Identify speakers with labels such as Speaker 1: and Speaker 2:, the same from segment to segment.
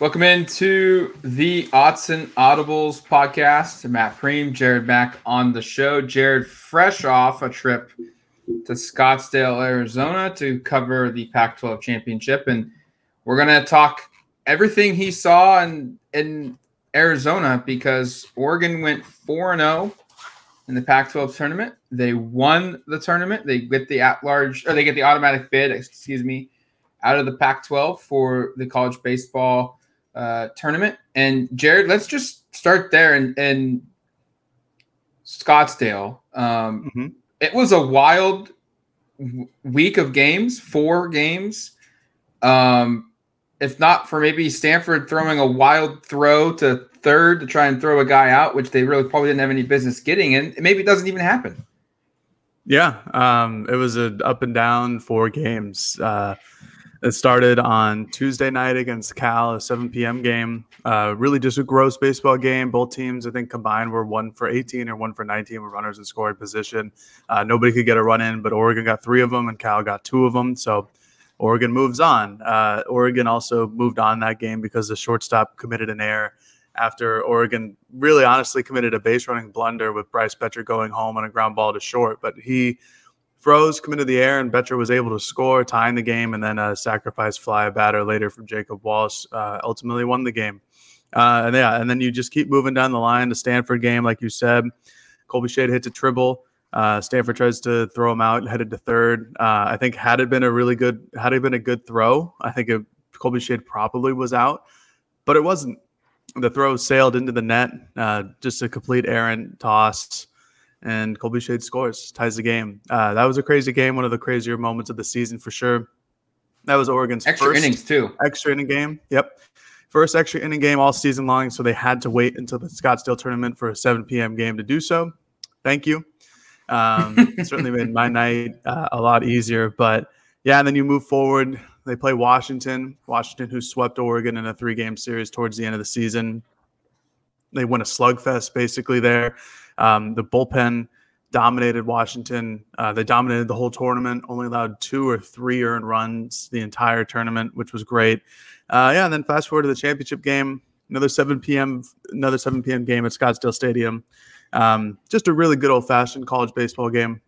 Speaker 1: Welcome into the Autzen Audibles podcast. Matt Prehm, Jared Mack on the show. Jared, fresh off a trip to Scottsdale, Arizona to cover the Pac 12 championship. And we're going to talk everything he saw in, in Arizona because Oregon went 4 0 in the Pac 12 tournament. They won the tournament. They get the at large, or they get the automatic bid, excuse me, out of the Pac 12 for the college baseball uh, tournament. And Jared, let's just start there and, in Scottsdale. Um, mm-hmm. It was a wild week of games, four games. Um, if not for maybe Stanford throwing a wild throw to third to try and throw a guy out, which they really probably didn't have any business getting, and maybe it doesn't even happen.
Speaker 2: Yeah, um, it was an up and down four games. Uh, it started on Tuesday night against Cal, a 7 p.m. game. Uh, really just a gross baseball game. Both teams, I think, combined were one for 18 or one for 19 with runners in scoring position. Uh, nobody could get a run in, but Oregon got three of them and Cal got two of them. So Oregon moves on. Uh, Oregon also moved on that game because the shortstop committed an error after Oregon really honestly committed a base running blunder with Bryce Boettcher going home on a ground ball to short. But he froze, committed the air, and Boettcher was able to score, tying the game, and then a sacrifice fly batter later from Jacob Walsh uh, ultimately won the game. Uh, and yeah, and then you just keep moving down the line. The Stanford game, like you said, Colby Shade hits a triple. Uh, Stanford tries to throw him out, headed to third. Uh, I think had it been a really good, had it been a good throw, I think it, Colby Shade probably was out, but it wasn't. The throw sailed into the net, uh, just a complete errant toss and Colby Shade scores, ties the game. Uh, that was a crazy game, one of the crazier moments of the season for sure. That was Oregon's
Speaker 1: extra
Speaker 2: first
Speaker 1: innings too.
Speaker 2: Extra inning game. Yep, first extra inning game all season long. So they had to wait until the Scottsdale tournament for a 7 p.m. game to do so. Thank you. Um, certainly made my night uh, a lot easier. But yeah, and then you move forward. They play Washington. Washington, who swept Oregon in a three-game series towards the end of the season. They win a slugfest basically there. Um, the bullpen dominated Washington. Uh, they dominated the whole tournament, only allowed two or three earned runs the entire tournament, which was great. Uh, yeah, and then fast forward to the championship game, another 7 p.m. another 7 p.m. game at Scottsdale Stadium. Um, just a really good old fashioned college baseball game.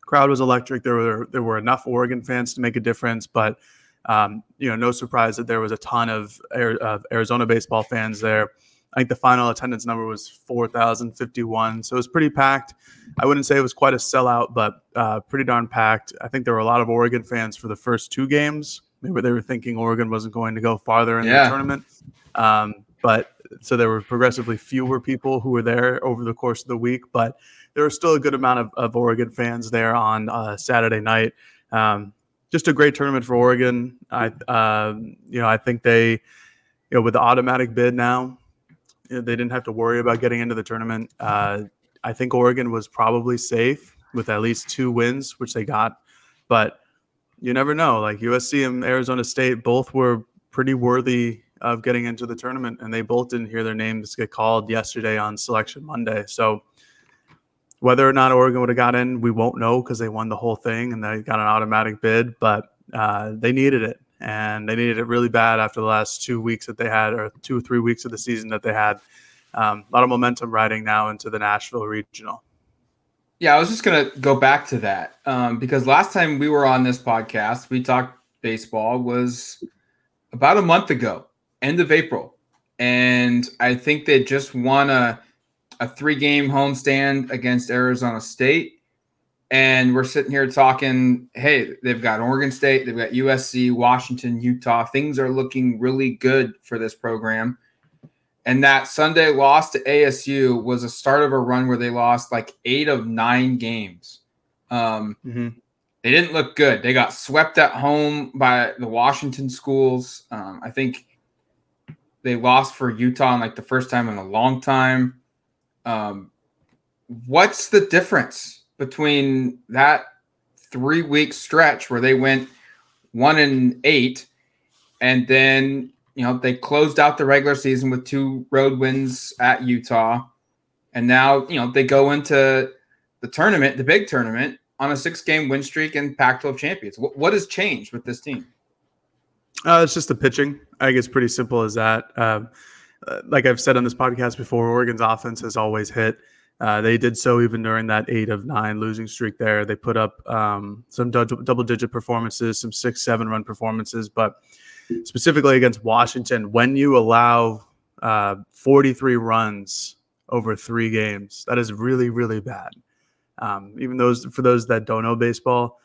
Speaker 2: Crowd was electric. There were there were enough Oregon fans to make a difference, but um, you know, no surprise that there was a ton of, of Arizona baseball fans there. I think the final attendance number was 4,051. So it was pretty packed. I wouldn't say it was quite a sellout, but uh, pretty darn packed. I think there were a lot of Oregon fans for the first two games. Maybe they were thinking Oregon wasn't going to go farther in yeah. the tournament. Um, but so there were progressively fewer people who were there over the course of the week, but there were still a good amount of, of Oregon fans there on uh, Saturday night. Um, just a great tournament for Oregon. I, uh, you know, I think they, you know, with the automatic bid now, they didn't have to worry about getting into the tournament. Uh, I think Oregon was probably safe with at least two wins, which they got. But you never know. Like USC and Arizona State both were pretty worthy of getting into the tournament, and they both didn't hear their names get called yesterday on Selection Monday. So whether or not Oregon would have got in, we won't know because they won the whole thing and they got an automatic bid. But uh, they needed it, and they needed it really bad after the last two weeks that they had, or two or three weeks of the season that they had. Um, a lot of momentum riding now into the Nashville regional.
Speaker 1: Yeah, I was just gonna go back to that um, because last time we were on this podcast, we talked baseball was about a month ago, end of April, and I think they just won a a three game homestand against Arizona State and we're sitting here talking hey they've got oregon state they've got usc washington utah. Things are looking really good for this program. And that sunday loss to asu was a start of a run where they lost like eight of nine games. Um, mm-hmm. they didn't look good. They got swept at home by the washington schools. Um, i think they lost for utah in like the first time in a long time. Um, what's the difference between that three week stretch where they went one and eight, and then you know they closed out the regular season with two road wins at Utah, and now you know they go into the tournament, the big tournament, on a six game win streak and Pac 12 champions. What, what has changed with this team?
Speaker 2: Uh, it's just the pitching. I it's pretty simple as that. Um, like I've said on this podcast before, Oregon's offense has always hit. Uh, they did so even during that eight of nine losing streak there. They put up um, some double digit performances, some six, seven run performances, but specifically against Washington, when you allow uh, 43 runs over three games, that is really, really bad. Um, even those for those that don't know baseball,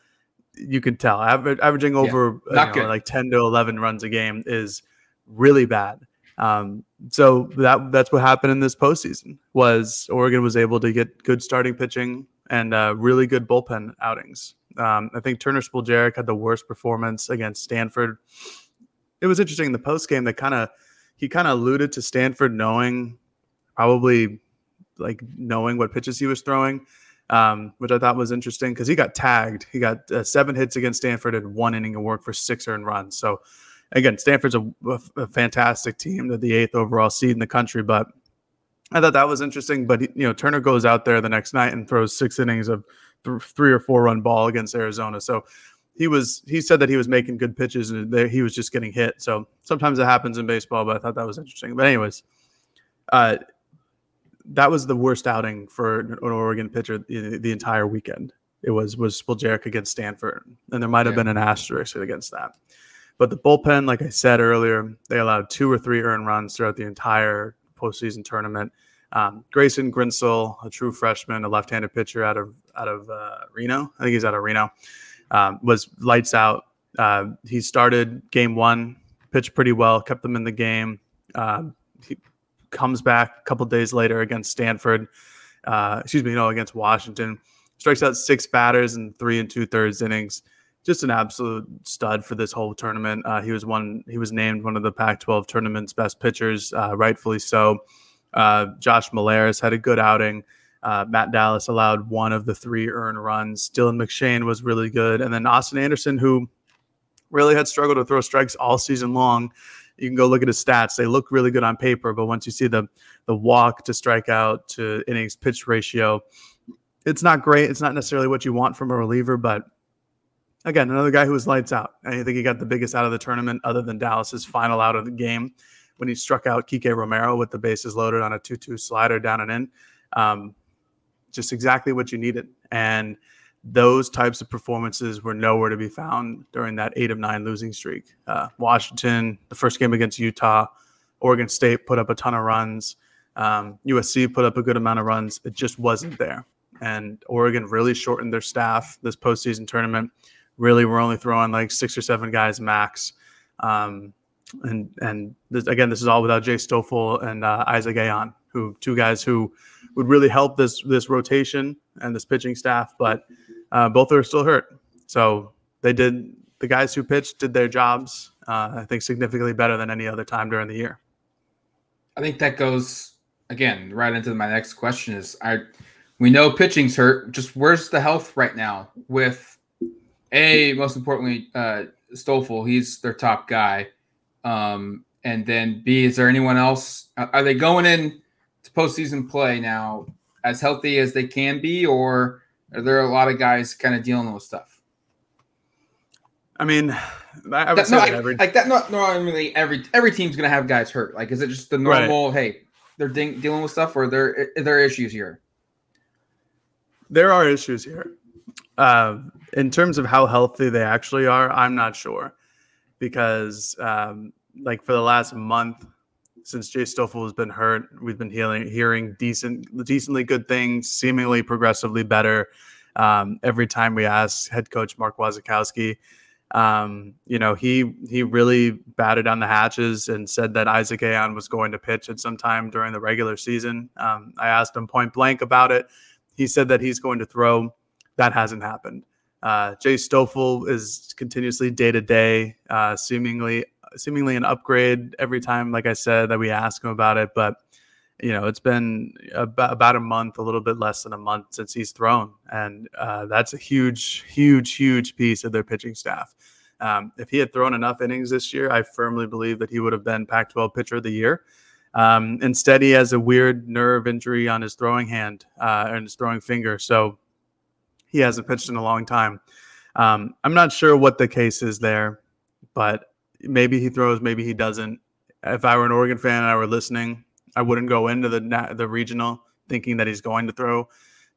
Speaker 2: you can tell aver- averaging over yeah, you know, like 10 to 11 runs a game is really bad. Um, so that that's what happened in this postseason was Oregon was able to get good starting pitching and uh, really good bullpen outings. Um, I think Turner Spoljaric had the worst performance against Stanford. It was interesting in the post game that kind of he kind of alluded to Stanford knowing probably like knowing what pitches he was throwing, um, which I thought was interesting because he got tagged. He got uh, seven hits against Stanford and one inning of work for six earned runs. So again, Stanford's a, a, fantastic team. They're the eighth overall seed in the country, but I thought that was interesting. But you know, Turner goes out there the next night and throws six innings of th- three or four run ball against Arizona. So he was he said that he was making good pitches and they, he was just getting hit. So sometimes it happens in baseball, but I thought that was interesting. But anyways, uh, that was the worst outing for an Oregon pitcher the, the entire weekend. It was was Spoljaric against Stanford, and there might have yeah. been an asterisk against that. But the bullpen, like I said earlier, they allowed two or three earned runs throughout the entire postseason tournament. Um, Grayson Grinsell, a true freshman, a left-handed pitcher out of out of uh, Reno, I think he's out of Reno, um, was lights out. Uh, he started game one, pitched pretty well, kept them in the game. Uh, he comes back a couple days later against Stanford. Uh, excuse me, no, against Washington. Strikes out six batters in three and two thirds innings just an absolute stud for this whole tournament. Uh, he was one. He was named one of the Pac-12 tournament's best pitchers, uh, rightfully so. Uh, Josh Mollerus had a good outing. Uh, Matt Dallas allowed one of the three earned runs. Dylan McShane was really good, and then Austin Anderson, who really had struggled to throw strikes all season long. You can go look at his stats; they look really good on paper, but once you see the the walk to strikeout to innings pitch ratio, it's not great. It's not necessarily what you want from a reliever, but again, another guy who was lights out. I think he got the biggest out of the tournament, other than Dallas's final out of the game when he struck out Kike Romero with the bases loaded on a 2 2 slider down and in. Um, just exactly what you needed. And those types of performances were nowhere to be found during that eight of nine losing streak. Uh, Washington, the first game against Utah, Oregon State put up a ton of runs. Um, USC put up a good amount of runs. It just wasn't there. And Oregon really shortened their staff this postseason tournament really we're only throwing like six or seven guys max. Um, and and this, again, this is all without Jace Stoffel and uh, Isaac Ayon, who two guys who would really help this this rotation and this pitching staff, but uh, both are still hurt. So they did the guys who pitched did their jobs. Uh, I think significantly better than any other time during the year.
Speaker 1: I think that goes again right into my next question. Is I we know pitching's hurt. Just where's the health right now with a most importantly, uh, Stoffel, he's their top guy. Um, and then B, is there anyone else? Are they going in to postseason play now as healthy as they can be, or are there a lot of guys kind of dealing with stuff?
Speaker 2: I mean, I would
Speaker 1: that, say no, like, every like that. Not normally every every team's gonna have guys hurt. Like, is it just the normal? Right. Hey, they're de- dealing with stuff, or there are there issues here?
Speaker 2: There are issues here. Uh, in terms of how healthy they actually are, I'm not sure because, um, like, for the last month since Jace Stoffel has been hurt, we've been hearing, hearing decent, decently good things, seemingly progressively better. Um, every time we ask head coach Mark Wasikowski, um, you know, he he really batted down the hatches and said that Isaac Ayon was going to pitch at some time during the regular season. Um, I asked him point blank about it. He said that he's going to throw that hasn't happened. Uh, Jace Stoffel is continuously day to day, seemingly seemingly an upgrade every time. Like I said, that we ask him about it, but you know it's been about, about a month, a little bit less than a month since he's thrown, and uh, that's a huge, huge, huge piece of their pitching staff. Um, if he had thrown enough innings this year, I firmly believe that he would have been Pac-12 Pitcher of the Year. Um, instead, he has a weird nerve injury on his throwing hand uh, and his throwing finger, so he hasn't pitched in a long time. Um, I'm not sure what the case is there, but maybe he throws, maybe he doesn't. If I were an Oregon fan and I were listening, I wouldn't go into the the regional thinking that he's going to throw.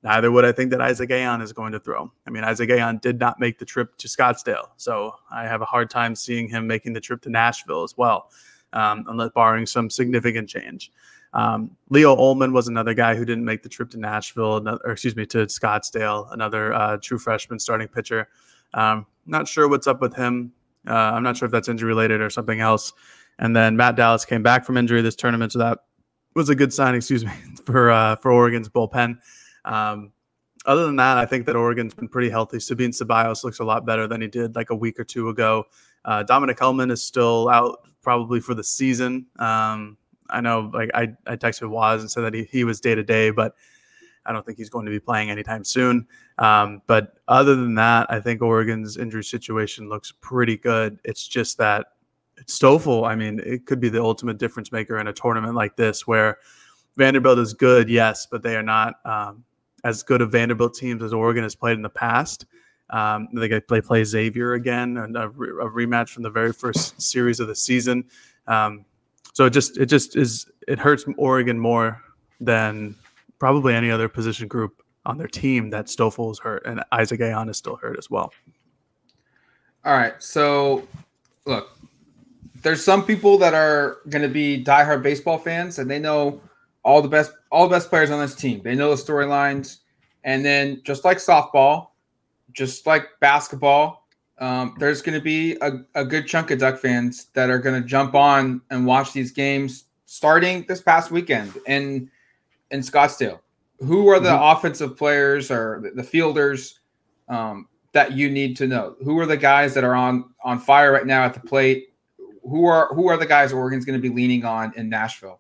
Speaker 2: Neither would I think that Isaac Ayon is going to throw. I mean, Isaac Ayon did not make the trip to Scottsdale, so I have a hard time seeing him making the trip to Nashville as well, um, unless barring some significant change. Um, Leo Ullman was another guy who didn't make the trip to Nashville, or excuse me, to Scottsdale, another uh, true freshman starting pitcher. Um, not sure what's up with him. Uh, I'm not sure if that's injury related or something else. And then Matt Dallas came back from injury this tournament, so that was a good sign, excuse me, for uh, for Oregon's bullpen. Um, other than that, I think that Oregon's been pretty healthy. Sabin Ceballos looks a lot better than he did like a week or two ago. Uh, Dominic Hellman is still out probably for the season. Um, I know, like I, I texted Waz and said that he, he was day to day, but I don't think he's going to be playing anytime soon. Um, but other than that, I think Oregon's injury situation looks pretty good. It's just that Stoffel, I mean, it could be the ultimate difference maker in a tournament like this where Vanderbilt is good, yes, but they are not um, as good of Vanderbilt teams as Oregon has played in the past. Um, they play, play Xavier again, and a, re- a, rematch from the very first series of the season. Um, so it just it just is it hurts Oregon more than probably any other position group on their team that Stoffel is hurt and Isaac Ayon is still hurt as well.
Speaker 1: All right, so look, there's some people that are going to be diehard baseball fans, and they know all the best all the best players on this team. They know the storylines, and then just like softball, just like basketball, um, there's going to be a, a good chunk of Duck fans that are going to jump on and watch these games starting this past weekend in in Scottsdale. Who are the mm-hmm. offensive players or the, fielders um, that you need to know? Who are the guys that are on on fire right now at the plate? who are who are the guys Oregon's going to be leaning on in Nashville?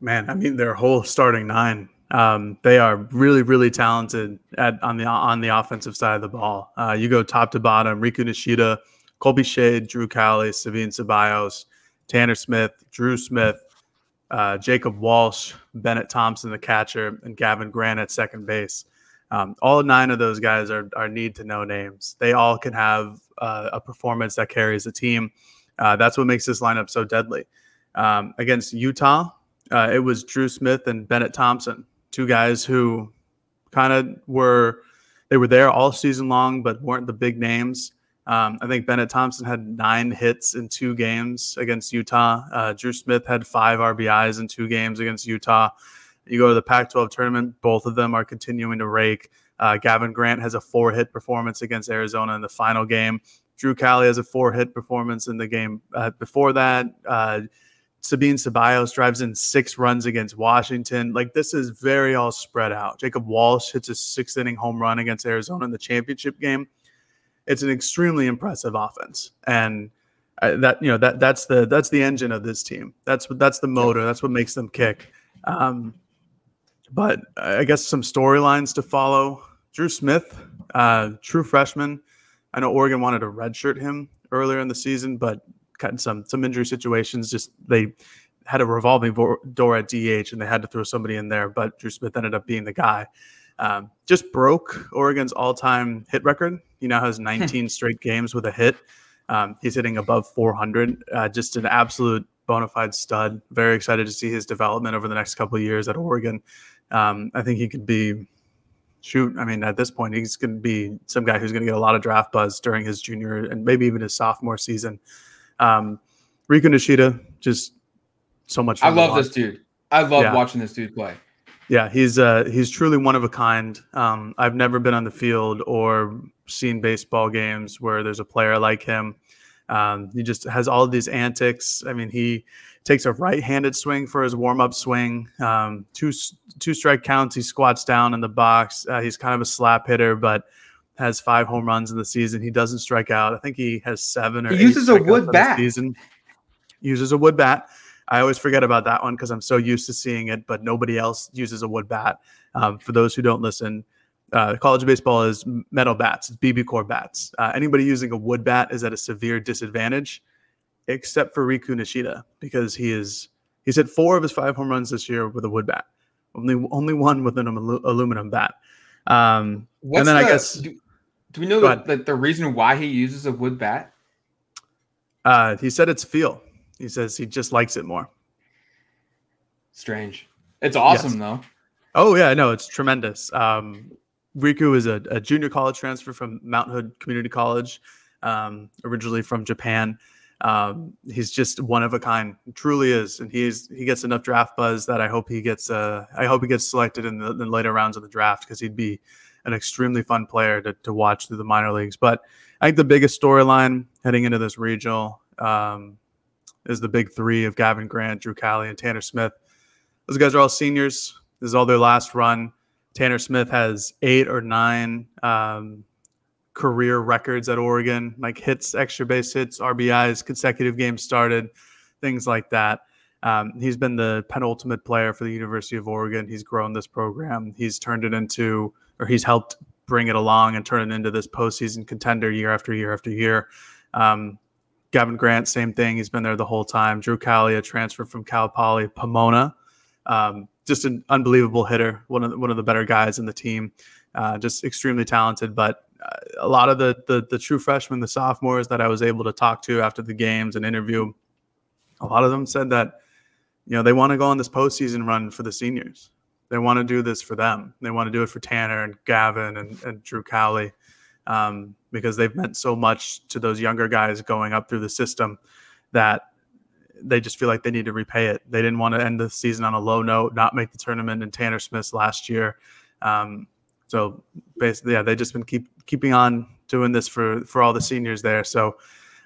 Speaker 2: Man, I mean their whole starting nine. Um, they are really, really talented at on the on the offensive side of the ball. Uh, you go top to bottom: Riku Nishida, Colby Shade, Drew Cowley, Sabin Ceballos, Tanner Smith, Drew Smith, uh, Jacob Walsh, Bennett Thompson, the catcher, and Gavin Grant at second base. Um, all nine of those guys are, are need to know names. They all can have uh, a performance that carries the team. Uh, that's what makes this lineup so deadly. Um, against Utah, uh, it was Drew Smith and Bennett Thompson, two guys who kind of were they were there all season long, but weren't the big names. Um, I think Bennett Thompson had nine hits in two games against Utah. Uh, Drew Smith had five RBIs in two games against Utah. You go to the Pac 12 tournament, both of them are continuing to rake. Uh, Gavin Grant has a four hit performance against Arizona in the final game. Drew Cowley has a four hit performance in the game uh, before that. Uh, Sabin Ceballos drives in six runs against Washington. Like this is very all spread out. Jacob Walsh hits a sixth inning home run against Arizona in the championship game. It's an extremely impressive offense, and uh, that you know that that's the that's the engine of this team. That's that's the motor. That's what makes them kick. Um, but I guess some storylines to follow. Drew Smith, uh, true freshman. I know Oregon wanted to redshirt him earlier in the season, but got some some injury situations. Just they had a revolving door at DH, and they had to throw somebody in there. But Drew Smith ended up being the guy. Um, just broke Oregon's all-time hit record. He now has 19 straight games with a hit. Um, he's hitting above 400. Uh, just an absolute bona fide stud. Very excited to see his development over the next couple of years at Oregon. Um, I think he could be, shoot, I mean, at this point, he's going to be some guy who's going to get a lot of draft buzz during his junior and maybe even his sophomore season. Um, Riku Nishida, just so much.
Speaker 1: I love this dude. I love yeah. watching this dude play.
Speaker 2: Yeah, he's uh, he's truly one of a kind. Um, I've never been on the field or seen baseball games where there's a player like him. Um, he just has all these antics. I mean, he takes a right-handed swing for his warm-up swing. Um, two two strike counts. He squats down in the box. Uh, he's kind of a slap hitter, but has five home runs in the season. He doesn't strike out. I think he has seven or.
Speaker 1: He uses a wood bat.
Speaker 2: Season. Uses a wood bat. I always forget about that one because I'm so used to seeing it, but nobody else uses a wood bat. Um, for those who don't listen, uh, college baseball is metal bats, it's BBCOR bats. Uh, anybody using a wood bat is at a severe disadvantage except for Riku Nishida because he is he's hit four of his five home runs this year with a wood bat. Only only one with an aluminum bat. Um, and then the, I guess
Speaker 1: do, do we know the, the, the reason why he uses a wood bat?
Speaker 2: Uh, he said it's feel. He says he just likes it more.
Speaker 1: Strange. It's awesome yes. though.
Speaker 2: Oh yeah, no, it's tremendous. Um, Riku is a, a, junior college transfer from Mount Hood Community College, um, originally from Japan. Um, he's just one of a kind, truly is, and he's he gets enough draft buzz that I hope he gets. Uh, I hope he gets selected in the, in the later rounds of the draft because he'd be an extremely fun player to, to watch through the minor leagues. But I think the biggest storyline heading into this regional um, is the big three of Gavin Grant, Drew Cowley, and Tanner Smith. Those guys are all seniors. This is all their last run. Tanner Smith has eight or nine um, career records at Oregon, like hits, extra base hits, RBIs, consecutive games started, things like that. Um, he's been the penultimate player for the University of Oregon. He's grown this program. He's turned it into, or he's helped bring it along and turn it into this postseason contender year after year after year. Um, Gavin Grant, same thing. He's been there the whole time. Drew Cowley, a transfer from Cal Poly Pomona. Um, just an unbelievable hitter, one of the, one of the better guys in the team. Uh, just extremely talented, but uh, a lot of the, the the true freshmen, the sophomores that I was able to talk to after the games and interview, a lot of them said that you know they want to go on this postseason run for the seniors. They want to do this for them. They want to do it for Tanner and Gavin and, and Drew Cowley um, because they've meant so much to those younger guys going up through the system that they just feel like they need to repay it. They didn't want to end the season on a low note, not make the tournament in Tanner Smith's last year. Um, so basically, yeah, they just been keep keeping on doing this for for all the seniors there. So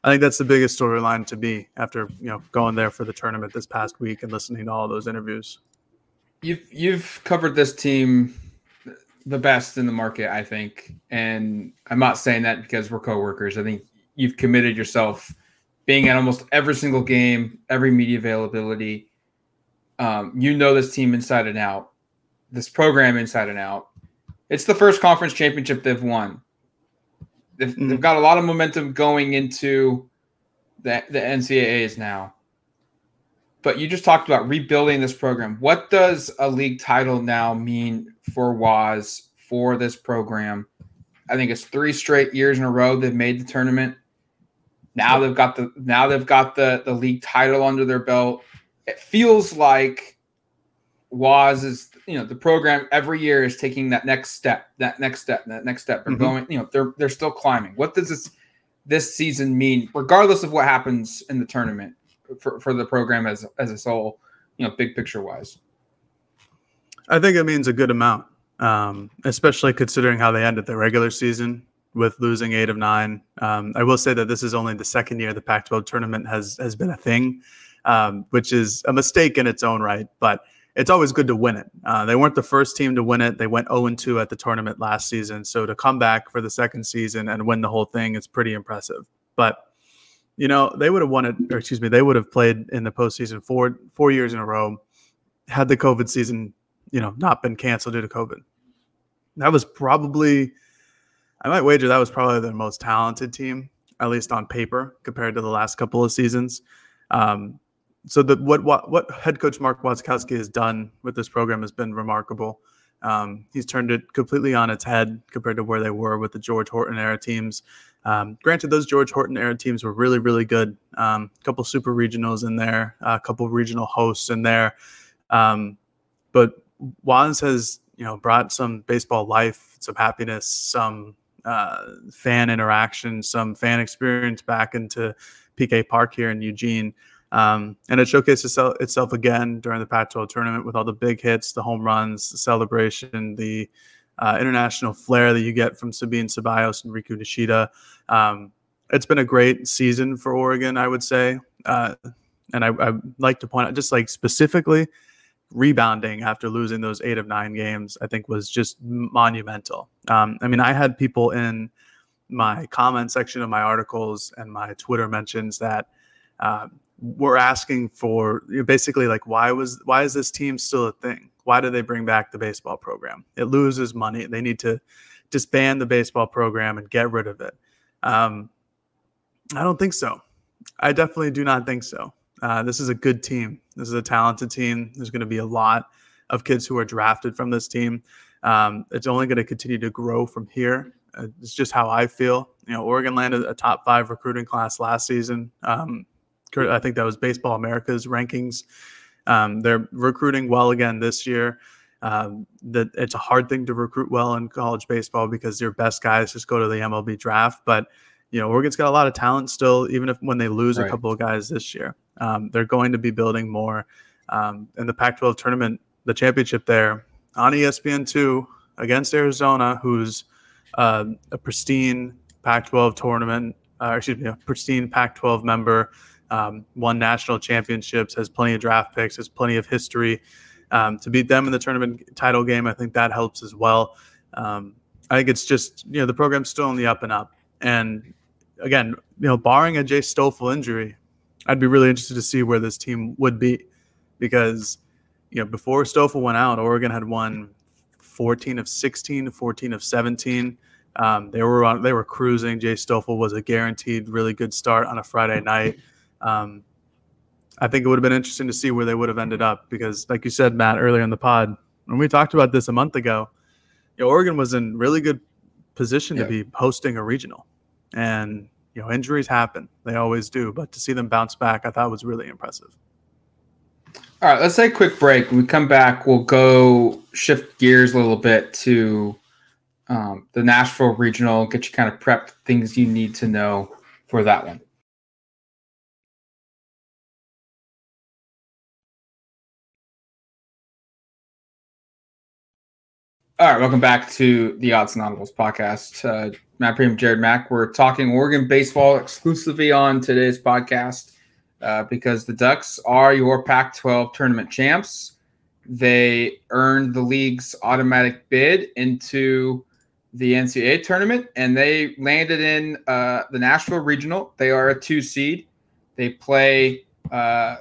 Speaker 2: I think that's the biggest storyline to be after you know going there for the tournament this past week and listening to all those interviews.
Speaker 1: You've you've covered this team the best in the market, I think, and I'm not saying that because we're coworkers. I think you've committed yourself being at almost every single game, every media availability. Um, you know this team inside and out, this program inside and out. It's the first conference championship they've won. They've, mm-hmm. they've got a lot of momentum going into the, the NCAAs now. But you just talked about rebuilding this program. What does a league title now mean for Waz for this program? I think it's three straight years in a row they've made the tournament. Now they've got the now they've got the the league title under their belt. It feels like Waz is you know the program every year is taking that next step, that next step, that next step. They're mm-hmm. going, you know, they're they're still climbing. What does this this season mean, regardless of what happens in the tournament for, for the program as as a whole, you know, big picture wise?
Speaker 2: I think it means a good amount, um, especially considering how they ended the regular season with losing eight of nine. Um, I will say that this is only the second year the Pac-12 tournament has has been a thing, um, which is a mistake in its own right. But it's always good to win it. Uh, they weren't the first team to win it. They went 0 2 at the tournament last season. So to come back for the second season and win the whole thing is pretty impressive. But you know they would have won it, or excuse me, they would have played in the postseason four four years in a row had the COVID season, you know, not been canceled due to COVID. That was probably I might wager that was probably their most talented team, at least on paper, compared to the last couple of seasons. Um, so the what, what what head coach Mark Wasikowski has done with this program has been remarkable. Um, he's turned it completely on its head compared to where they were with the George Horton era teams. Um, granted, those George Horton era teams were really, really good. A um, couple super regionals in there, a couple regional hosts in there. Um, but Waz has, you know, brought some baseball life, some happiness, some uh, fan interaction, some fan experience back into PK Park here in Eugene. Um, and it showcased itself, itself again during the Pac-12 tournament with all the big hits, the home runs, the celebration, the uh, international flair that you get from Sabin Ceballos and Riku Nishida. Um, it's been a great season for Oregon, I would say. Uh, and I, I like to point out, just like specifically, rebounding after losing those eight of nine games, I think was just monumental. Um, I mean, I had people in my comment section of my articles and my Twitter mentions that uh, were asking for basically like, why was why is this team still a thing? Why do they bring back the baseball program? It loses money. They need to disband the baseball program and get rid of it. Um, I don't think so. I definitely do not think so. Uh, this is a good team. This is a talented team. There's going to be a lot of kids who are drafted from this team. Um, it's only going to continue to grow from here. It's just how I feel. You know, Oregon landed a top five recruiting class last season. Um, I think that was Baseball America's rankings. Um, they're recruiting well again this year. Um, that it's a hard thing to recruit well in college baseball because your best guys just go to the MLB draft. But you know, Oregon's got a lot of talent still, even if when they lose right. a couple of guys this year, um, they're going to be building more. Um, in the Pac-12 tournament, the championship there on ESPN two against Arizona, who's uh, a pristine Pac-12 tournament, uh, excuse me, a pristine Pac-12 member, um, won national championships, has plenty of draft picks, has plenty of history. Um, to beat them in the tournament title game, I think that helps as well. Um, I think it's just you know the program's still in the up and up, and again, you know, barring a Jace Stoffel injury, I'd be really interested to see where this team would be, because you know before Stoffel went out, Oregon had won 14 of 16, 14 of 17. Um, they were on, they were cruising. Jace Stoffel was a guaranteed really good start on a Friday night. Um, I think it would have been interesting to see where they would have ended up because, like you said, Matt, earlier in the pod, when we talked about this a month ago, you know, Oregon was in really good position yeah. to be hosting a regional, and you know, injuries happen; they always do. But to see them bounce back, I thought was really impressive.
Speaker 1: All right, let's take a quick break. When we come back, we'll go shift gears a little bit to um, the Nashville regional, get you kind of prepped things you need to know for that one. All right, welcome back to the Autzen Audibles podcast. Uh, Matt Prehm, Jared Mack. We're talking Oregon baseball exclusively on today's podcast uh, because the Ducks are your Pac 12 tournament champs. They earned the league's automatic bid into the NCAA tournament and they landed in uh, the Nashville Regional. They are a two seed. They play uh,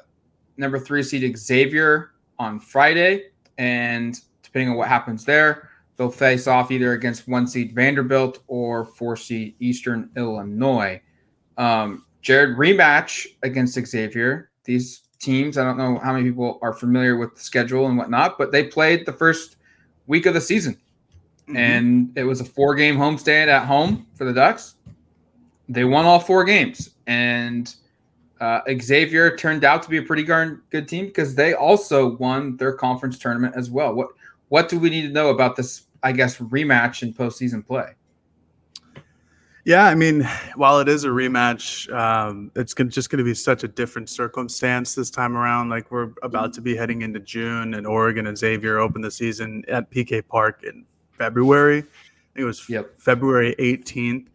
Speaker 1: number three seed Xavier on Friday. And depending on what happens there. They'll face off either against one seed Vanderbilt or four seed Eastern Illinois. Um, Jared rematch against Xavier. These teams, I don't know how many people are familiar with the schedule and whatnot, but they played the first week of the season. Mm-hmm. And it was a four game homestand at home for the Ducks. They won all four games. And uh, Xavier turned out to be a pretty darn good team because they also won their conference tournament as well. What what do we need to know about this, I guess, rematch in postseason play?
Speaker 2: Yeah, I mean, while it is a rematch, um, it's just going to be such a different circumstance this time around. Like we're about to be heading into June, and Oregon and Xavier open the season at PK Park in February. I think it was yep. February 18th.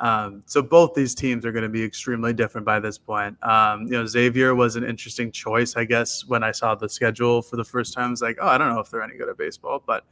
Speaker 2: Um, so both these teams are going to be extremely different by this point. Um, you know, Xavier was an interesting choice, I guess, when I saw the schedule for the first time. It's like, oh, I don't know if they're any good at baseball, but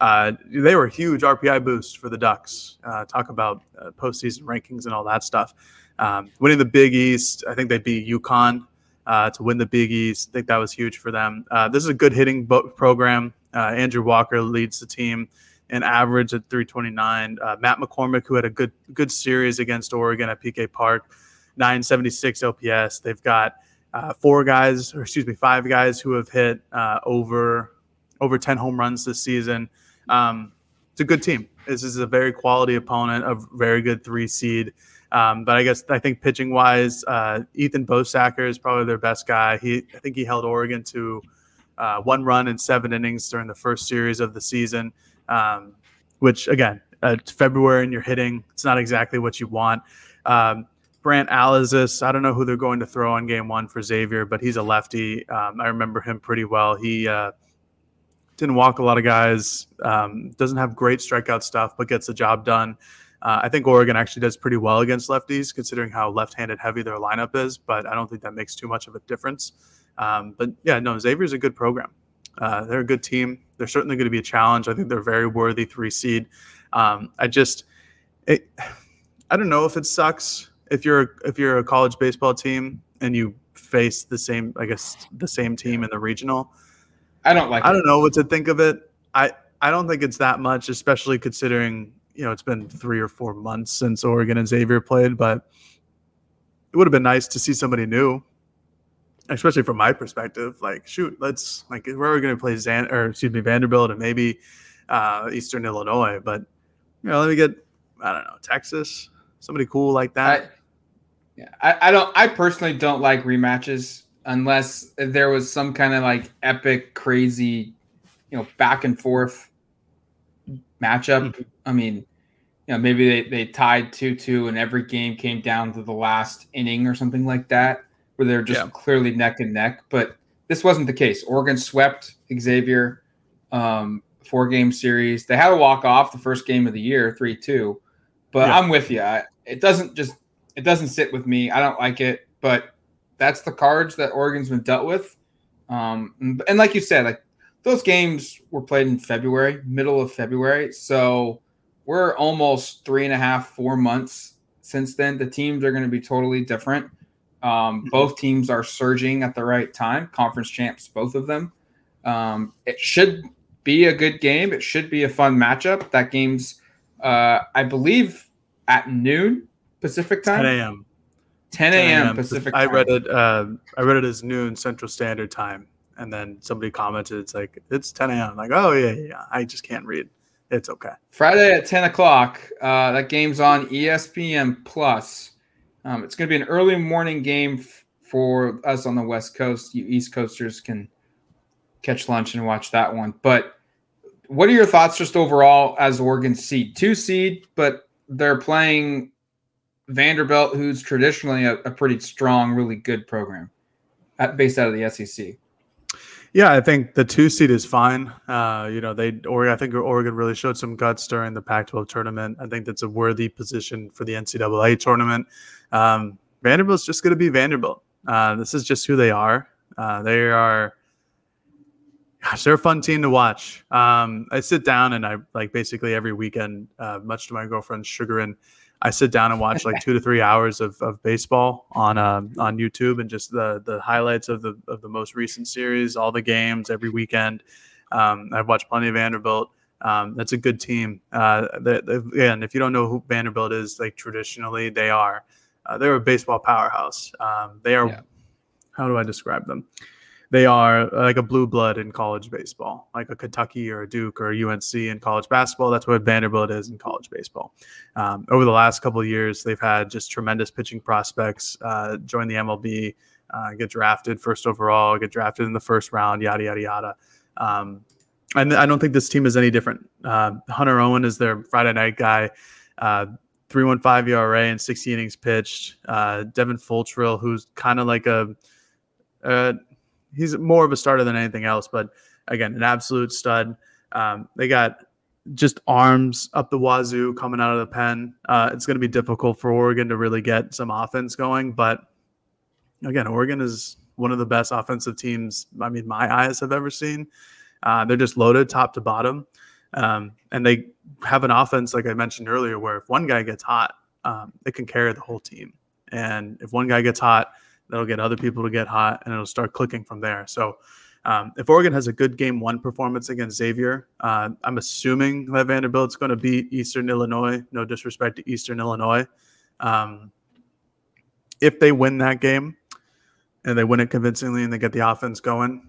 Speaker 2: uh, they were a huge RPI boost for the Ducks. Uh, talk about uh, postseason rankings and all that stuff. Um, winning the Big East, I think they beat UConn uh, to win the Big East. I think that was huge for them. Uh, this is a good hitting bo- program. Uh, Andrew Walker leads the team an average at 329. Uh, Matt McCormick, who had a good good series against Oregon at PK Park, 976 OPS. They've got uh, four guys, or excuse me, five guys who have hit uh, over over 10 home runs this season. Um, it's a good team. This is a very quality opponent, a very good three seed. Um, but I guess I think pitching wise, uh, Ethan Bosacker is probably their best guy. He I think he held Oregon to uh, one run in seven innings during the first series of the season um, which again, uh, February and you're hitting, it's not exactly what you want. Um, Brant Alazis, I don't know who they're going to throw on game one for Xavier, but he's a lefty. Um, I remember him pretty well. He uh, didn't walk a lot of guys, um, doesn't have great strikeout stuff, but gets the job done. Uh, I think Oregon actually does pretty well against lefties, considering how left-handed heavy their lineup is. But I don't think that makes too much of a difference. Um, but yeah, no, Xavier's a good program. Uh, they're a good team. They're certainly going to be a challenge. I think they're very worthy three seed. Um, I just, it, I don't know if it sucks if you're if you're a college baseball team and you face the same, I guess, the same team in the regional.
Speaker 1: I don't like.
Speaker 2: I don't know what to think of it. I I don't think it's that much, especially considering you know it's been three or four months since Oregon and Xavier played, but it would have been nice to see somebody new especially from my perspective, like shoot, let's like we're going to play Zan or excuse me Vanderbilt and maybe uh, Eastern Illinois, but you know let me get I don't know, Texas, somebody cool like that.
Speaker 1: I, yeah, I, I don't. I personally don't like rematches unless there was some kind of like epic, crazy, you know, back and forth matchup. Mm-hmm. I mean, you know, maybe they, they tied 2 2 and every game came down to the last inning or something like that, where they're just yeah. clearly neck and neck. But this wasn't the case. Oregon swept Xavier, um, four game series. They had a walk off the first game of the year, 3 2. But yeah. I'm with you. It doesn't just, it doesn't sit with me. I don't like it. But that's the cards that Oregon's been dealt with. Um, and, and like you said, like those games were played in February, middle of February. So we're almost three and a half, four months since then. The teams are going to be totally different. Um, mm-hmm. both teams are surging at the right time, conference champs, both of them. Um, it should be a good game. It should be a fun matchup. That game's, uh, I believe, at noon Pacific time.
Speaker 2: 10 a.m.
Speaker 1: 10 a.m. Pacific.
Speaker 2: I read it. Uh, I read it as noon Central Standard Time, and then somebody commented, "It's like it's 10 a.m." I'm like, oh yeah, yeah. I just can't read. It's okay.
Speaker 1: Friday at 10 o'clock. Uh, that game's on ESPN Plus. Um, it's going to be an early morning game f- for us on the West Coast. You East Coasters can catch lunch and watch that one. But what are your thoughts just overall as Oregon seed? Two seed, but they're playing Vanderbilt, who's traditionally a, a pretty strong, really good program at, based out of the SEC.
Speaker 2: Yeah, I think the two seed is fine. Uh, you know, they or I think Oregon really showed some guts during the Pac-12 tournament. I think that's a worthy position for the NCAA tournament. Um, Vanderbilt's just going to be Vanderbilt. Uh, this is just who they are. Uh, they are. Gosh, they're a fun team to watch. Um, I sit down and I like basically every weekend, uh, much to my girlfriend's chagrin, I sit down and watch like two to three hours of, of baseball on uh, on YouTube and just the the highlights of the of the most recent series, all the games every weekend. Um, I've watched plenty of Vanderbilt. Um, that's a good team. Uh, they, they, again, if you don't know who Vanderbilt is, like traditionally they are, uh, they're a baseball powerhouse. Um, they are. Yeah. How do I describe them? they are like a blue blood in college baseball, like a Kentucky or a Duke or a UNC in college basketball. That's what Vanderbilt is in college baseball. Um, over the last couple of years, they've had just tremendous pitching prospects uh, join the MLB, uh, get drafted first overall, get drafted in the first round, yada yada yada. Um, and I don't think this team is any different. Uh, Hunter Owen is their Friday night guy. Uh, 315 ERA and 60 innings pitched. Uh, Devin Futrell, who's kind of like a, a he's more of a starter than anything else. But again, an absolute stud. Um, they got just arms up the wazoo coming out of the pen. Uh, it's going to be difficult for Oregon to really get some offense going. But again, Oregon is one of the best offensive teams. I mean, my eyes have ever seen. Uh, they're just loaded top to bottom. Um, and they have an offense, like I mentioned earlier, where if one guy gets hot, um, it can carry the whole team. And if one guy gets hot, that'll get other people to get hot and it'll start clicking from there. So um, if Oregon has a good game one performance against Xavier, uh, I'm assuming that Vanderbilt's going to beat Eastern Illinois. No disrespect to Eastern Illinois. Um, if they win that game and they win it convincingly and they get the offense going,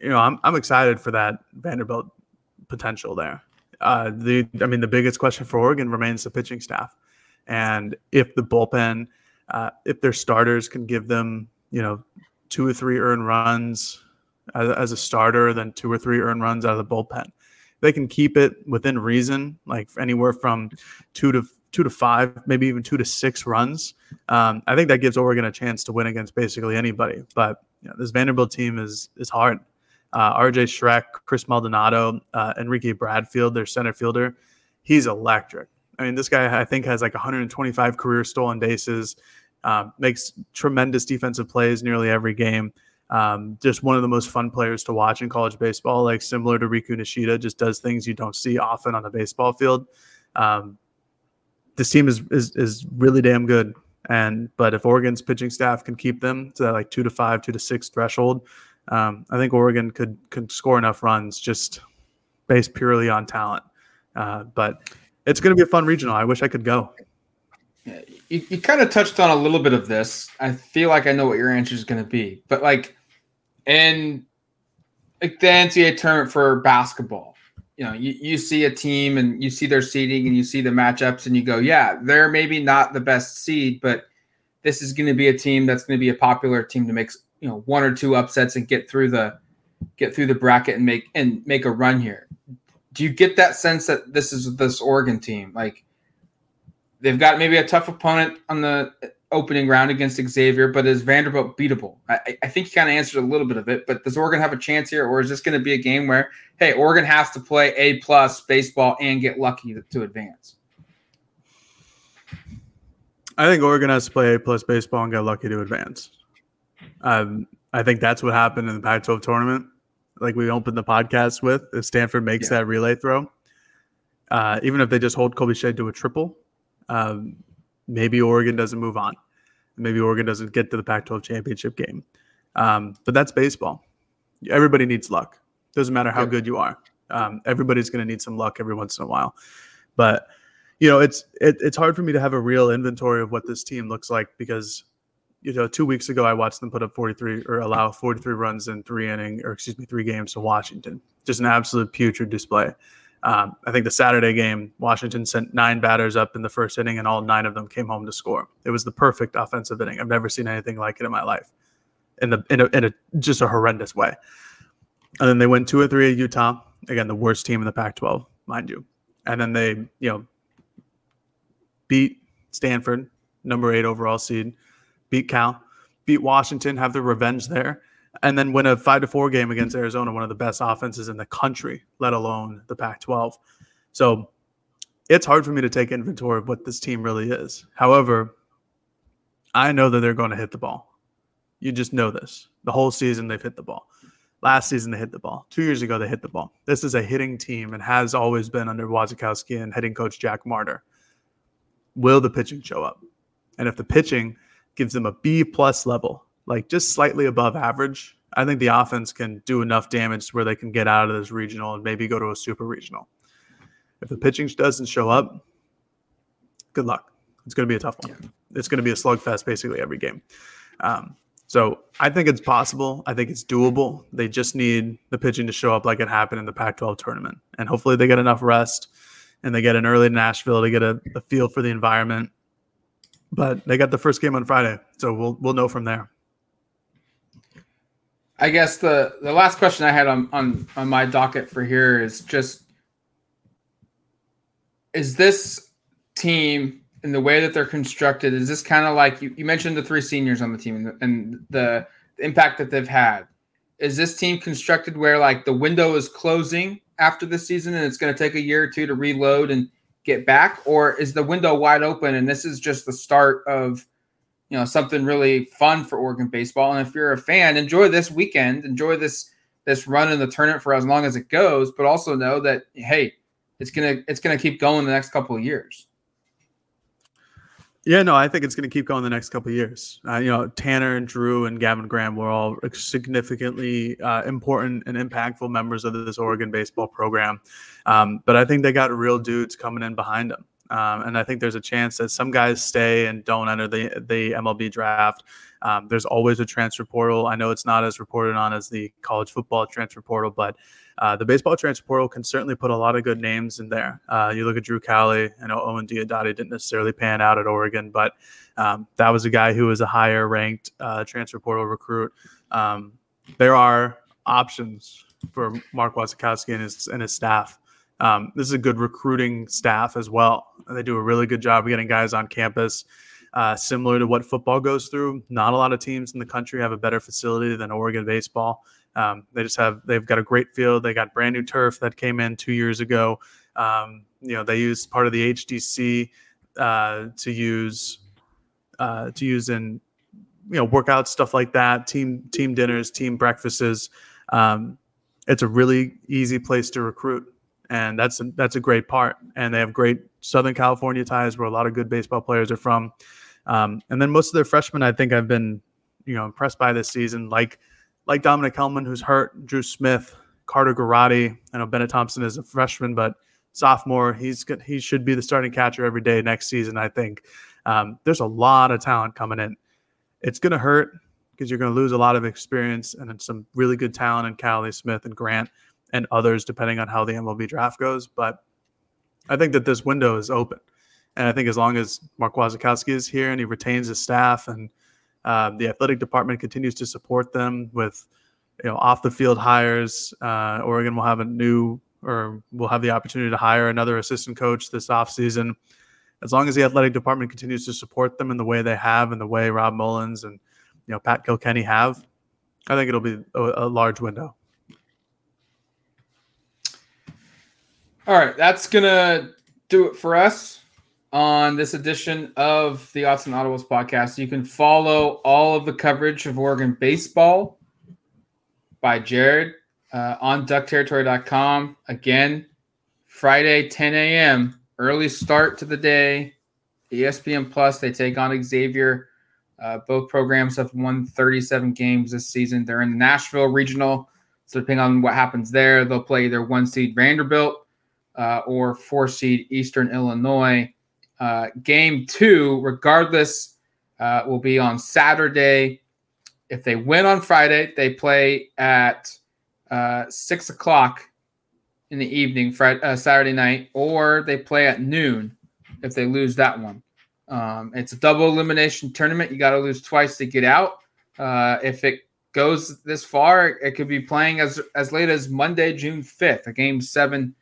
Speaker 2: you know, I'm, I'm excited for that Vanderbilt potential there. Uh, the I mean, the biggest question for Oregon remains the pitching staff, and if the bullpen uh, if their starters can give them, you know, two or three earned runs as, as, a starter, then two or three earned runs out of the bullpen. They can keep it within reason, like anywhere from two to two to five, maybe even two to six runs. Um, I think that gives Oregon a chance to win against basically anybody. But you know, this Vanderbilt team is is hard. Uh, RJ Schreck, Chris Maldonado, uh, Enrique Bradfield, their center fielder, he's electric. I mean, this guy I think has like 125 career stolen bases. Um, makes tremendous defensive plays nearly every game. Um, just one of the most fun players to watch in college baseball, like similar to Riku Nishida, just does things you don't see often on the baseball field. Um, this team is, is is really damn good, and but if Oregon's pitching staff can keep them to that like two to five, two to six threshold, um, I think Oregon could could score enough runs just based purely on talent. Uh, but it's going to be a fun regional. I wish I could go.
Speaker 1: You, you kind of touched on a little bit of this. I feel like I know what your answer is going to be, but like in like the NCAA tournament for basketball, you know, you, you see a team and you see their seeding and you see the matchups and you go, yeah, they're maybe not the best seed, but this is going to be a team that's going to be a popular team to make you know one or two upsets and get through the get through the bracket and make and make a run here. Do you get that sense that this is this Oregon team? Like they've got maybe a tough opponent on the opening round against Xavier, but is Vanderbilt beatable? I, I think you kind of answered a little bit of it, but does Oregon have a chance here, or is this going to be a game where hey, Oregon has to play A plus baseball and get lucky to, to advance?
Speaker 2: I think Oregon has to play A plus baseball and get lucky to advance. Um, I think that's what happened in the Pac-12 tournament. Like we opened the podcast with, if Stanford makes yeah. that relay throw, uh, even if they just hold Colby Shaw to a triple, um, maybe Oregon doesn't move on. Maybe Oregon doesn't get to the Pac-12 championship game. Um, but that's baseball. Everybody needs luck. Doesn't matter how good you are. Um, everybody's going to need some luck every once in a while. But you know, it's it, it's hard for me to have a real inventory of what this team looks like because you know, two weeks ago I watched them put up 43 or allow 43 runs in three inning or excuse me, three games to Washington. Just an absolute putrid display. Um, I think the Saturday game, Washington sent nine batters up in the first inning, and all nine of them came home to score. It was the perfect offensive inning. I've never seen anything like it in my life, in the in a, in a just a horrendous way. And then they went two or three at Utah. Again, the worst team in the Pac-12, mind you. And then they, you know, beat Stanford, number eight overall seed, beat Cal, beat Washington, have the revenge there, and then win a five to four game against Arizona, one of the best offenses in the country, let alone the Pac 12. So it's hard for me to take inventory of what this team really is. However, I know that they're going to hit the ball. You just know this. The whole season, they've hit the ball. Last season, they hit the ball. Two years ago, they hit the ball. This is a hitting team and has always been under Wasikowski and hitting coach Jack Marder will the pitching show up? And if the pitching gives them a B plus level, like just slightly above average, I think the offense can do enough damage where they can get out of this regional and maybe go to a super regional. If the pitching doesn't show up, good luck. It's going to be a tough one. It's going to be a slugfest basically every game. Um, so I think it's possible. I think it's doable. They just need the pitching to show up like it happened in the Pac 12 tournament. And hopefully they get enough rest and they get an early Nashville to get a, a feel for the environment. But they got the first game on Friday, so we'll we'll know from there.
Speaker 1: I guess the the last question I had on on on my docket for here is just is this team in the way that they're constructed is this kind of like you, you mentioned the three seniors on the team and the, and the impact that they've had is this team constructed where like the window is closing after this season and it's going to take a year or two to reload and get back or is the window wide open and this is just the start of you know something really fun for Oregon baseball? And if you're a fan enjoy this weekend. Enjoy this this run in the tournament for as long as it goes but also know that hey it's to it's to keep going the next couple of years
Speaker 2: yeah, no, I think it's going to keep going the next couple years. Uh, you know, Tanner and Drew and Gavin Graham were all significantly uh, important and impactful members of this Oregon baseball program. Um, but I think they got real dudes coming in behind them. Um, and I think there's a chance that some guys stay and don't enter the the MLB draft. Um, there's always a transfer portal. I know it's not as reported on as the college football transfer portal, but uh, the baseball transfer portal can certainly put a lot of good names in there. Uh, you look at Drew Cowley. I know Owen Diodati didn't necessarily pan out at Oregon, but um, that was a guy who was a higher ranked uh, transfer portal recruit. Um, there are options for Mark Wasikowski and his and his staff. Um, this is a good recruiting staff as well. They do a really good job of getting guys on campus. Uh, similar to what football goes through, not a lot of teams in the country have a better facility than Oregon baseball. Um, they just have they've got a great field. They got brand new turf that came in two years ago. Um, you know, they use part of the HDC uh, to use uh, to use in you know workouts stuff like that. Team team dinners, team breakfasts. Um, it's a really easy place to recruit, and that's a, that's a great part. And they have great Southern California ties where a lot of good baseball players are from. Um, and then most of their freshmen, I think, I've been you know impressed by this season, like like Dominic Hellman, who's hurt, Drew Smith, Carter Garotti. I know Bennett Thompson is a freshman, but sophomore. He's good. He should be the starting catcher every day next season. I think um, there's a lot of talent coming in. It's going to hurt because you're going to lose a lot of experience and some really good talent in Cali Smith and Grant. and others depending on how the MLB draft goes. But I think that this window is open. And I think as long as Mark Wasikowski is here and he retains his staff and uh, the athletic department continues to support them with you know off the field hires, uh, Oregon will have a new or will have the opportunity to hire another assistant coach this offseason. As long as the athletic department continues to support them in the way they have and the way Rob Mullens and you know Pat Kilkenny have, I think it'll be a, a large window.
Speaker 1: All right, that's gonna do it for us on this edition of the Autzen Audibles podcast. You can follow all of the coverage of Oregon baseball by Jared uh, on duckterritory.com. Again, Friday, 10 a.m., early start to the day. ESPN Plus, they take on Xavier. Uh, both programs have won 37 games this season. They're in the Nashville regional. So, depending on what happens there, they'll play either one seed Vanderbilt uh, or four seed Eastern Illinois. Uh, game two, regardless, uh, will be on Saturday. If they win on Friday, they play at uh, six o'clock in the evening, Friday, uh, Saturday night, or they play at noon if they lose that one. Um, it's a double elimination tournament. You got to lose twice to get out. Uh, if it goes this far, it could be playing as as late as Monday, June fifth, a game seven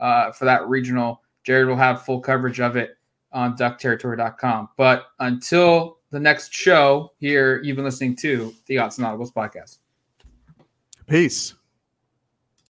Speaker 1: uh, for that regional. Jared will have full coverage of it on duckterritory.com. But until the next show here, you've been listening to the Autzen Audibles podcast.
Speaker 2: Peace.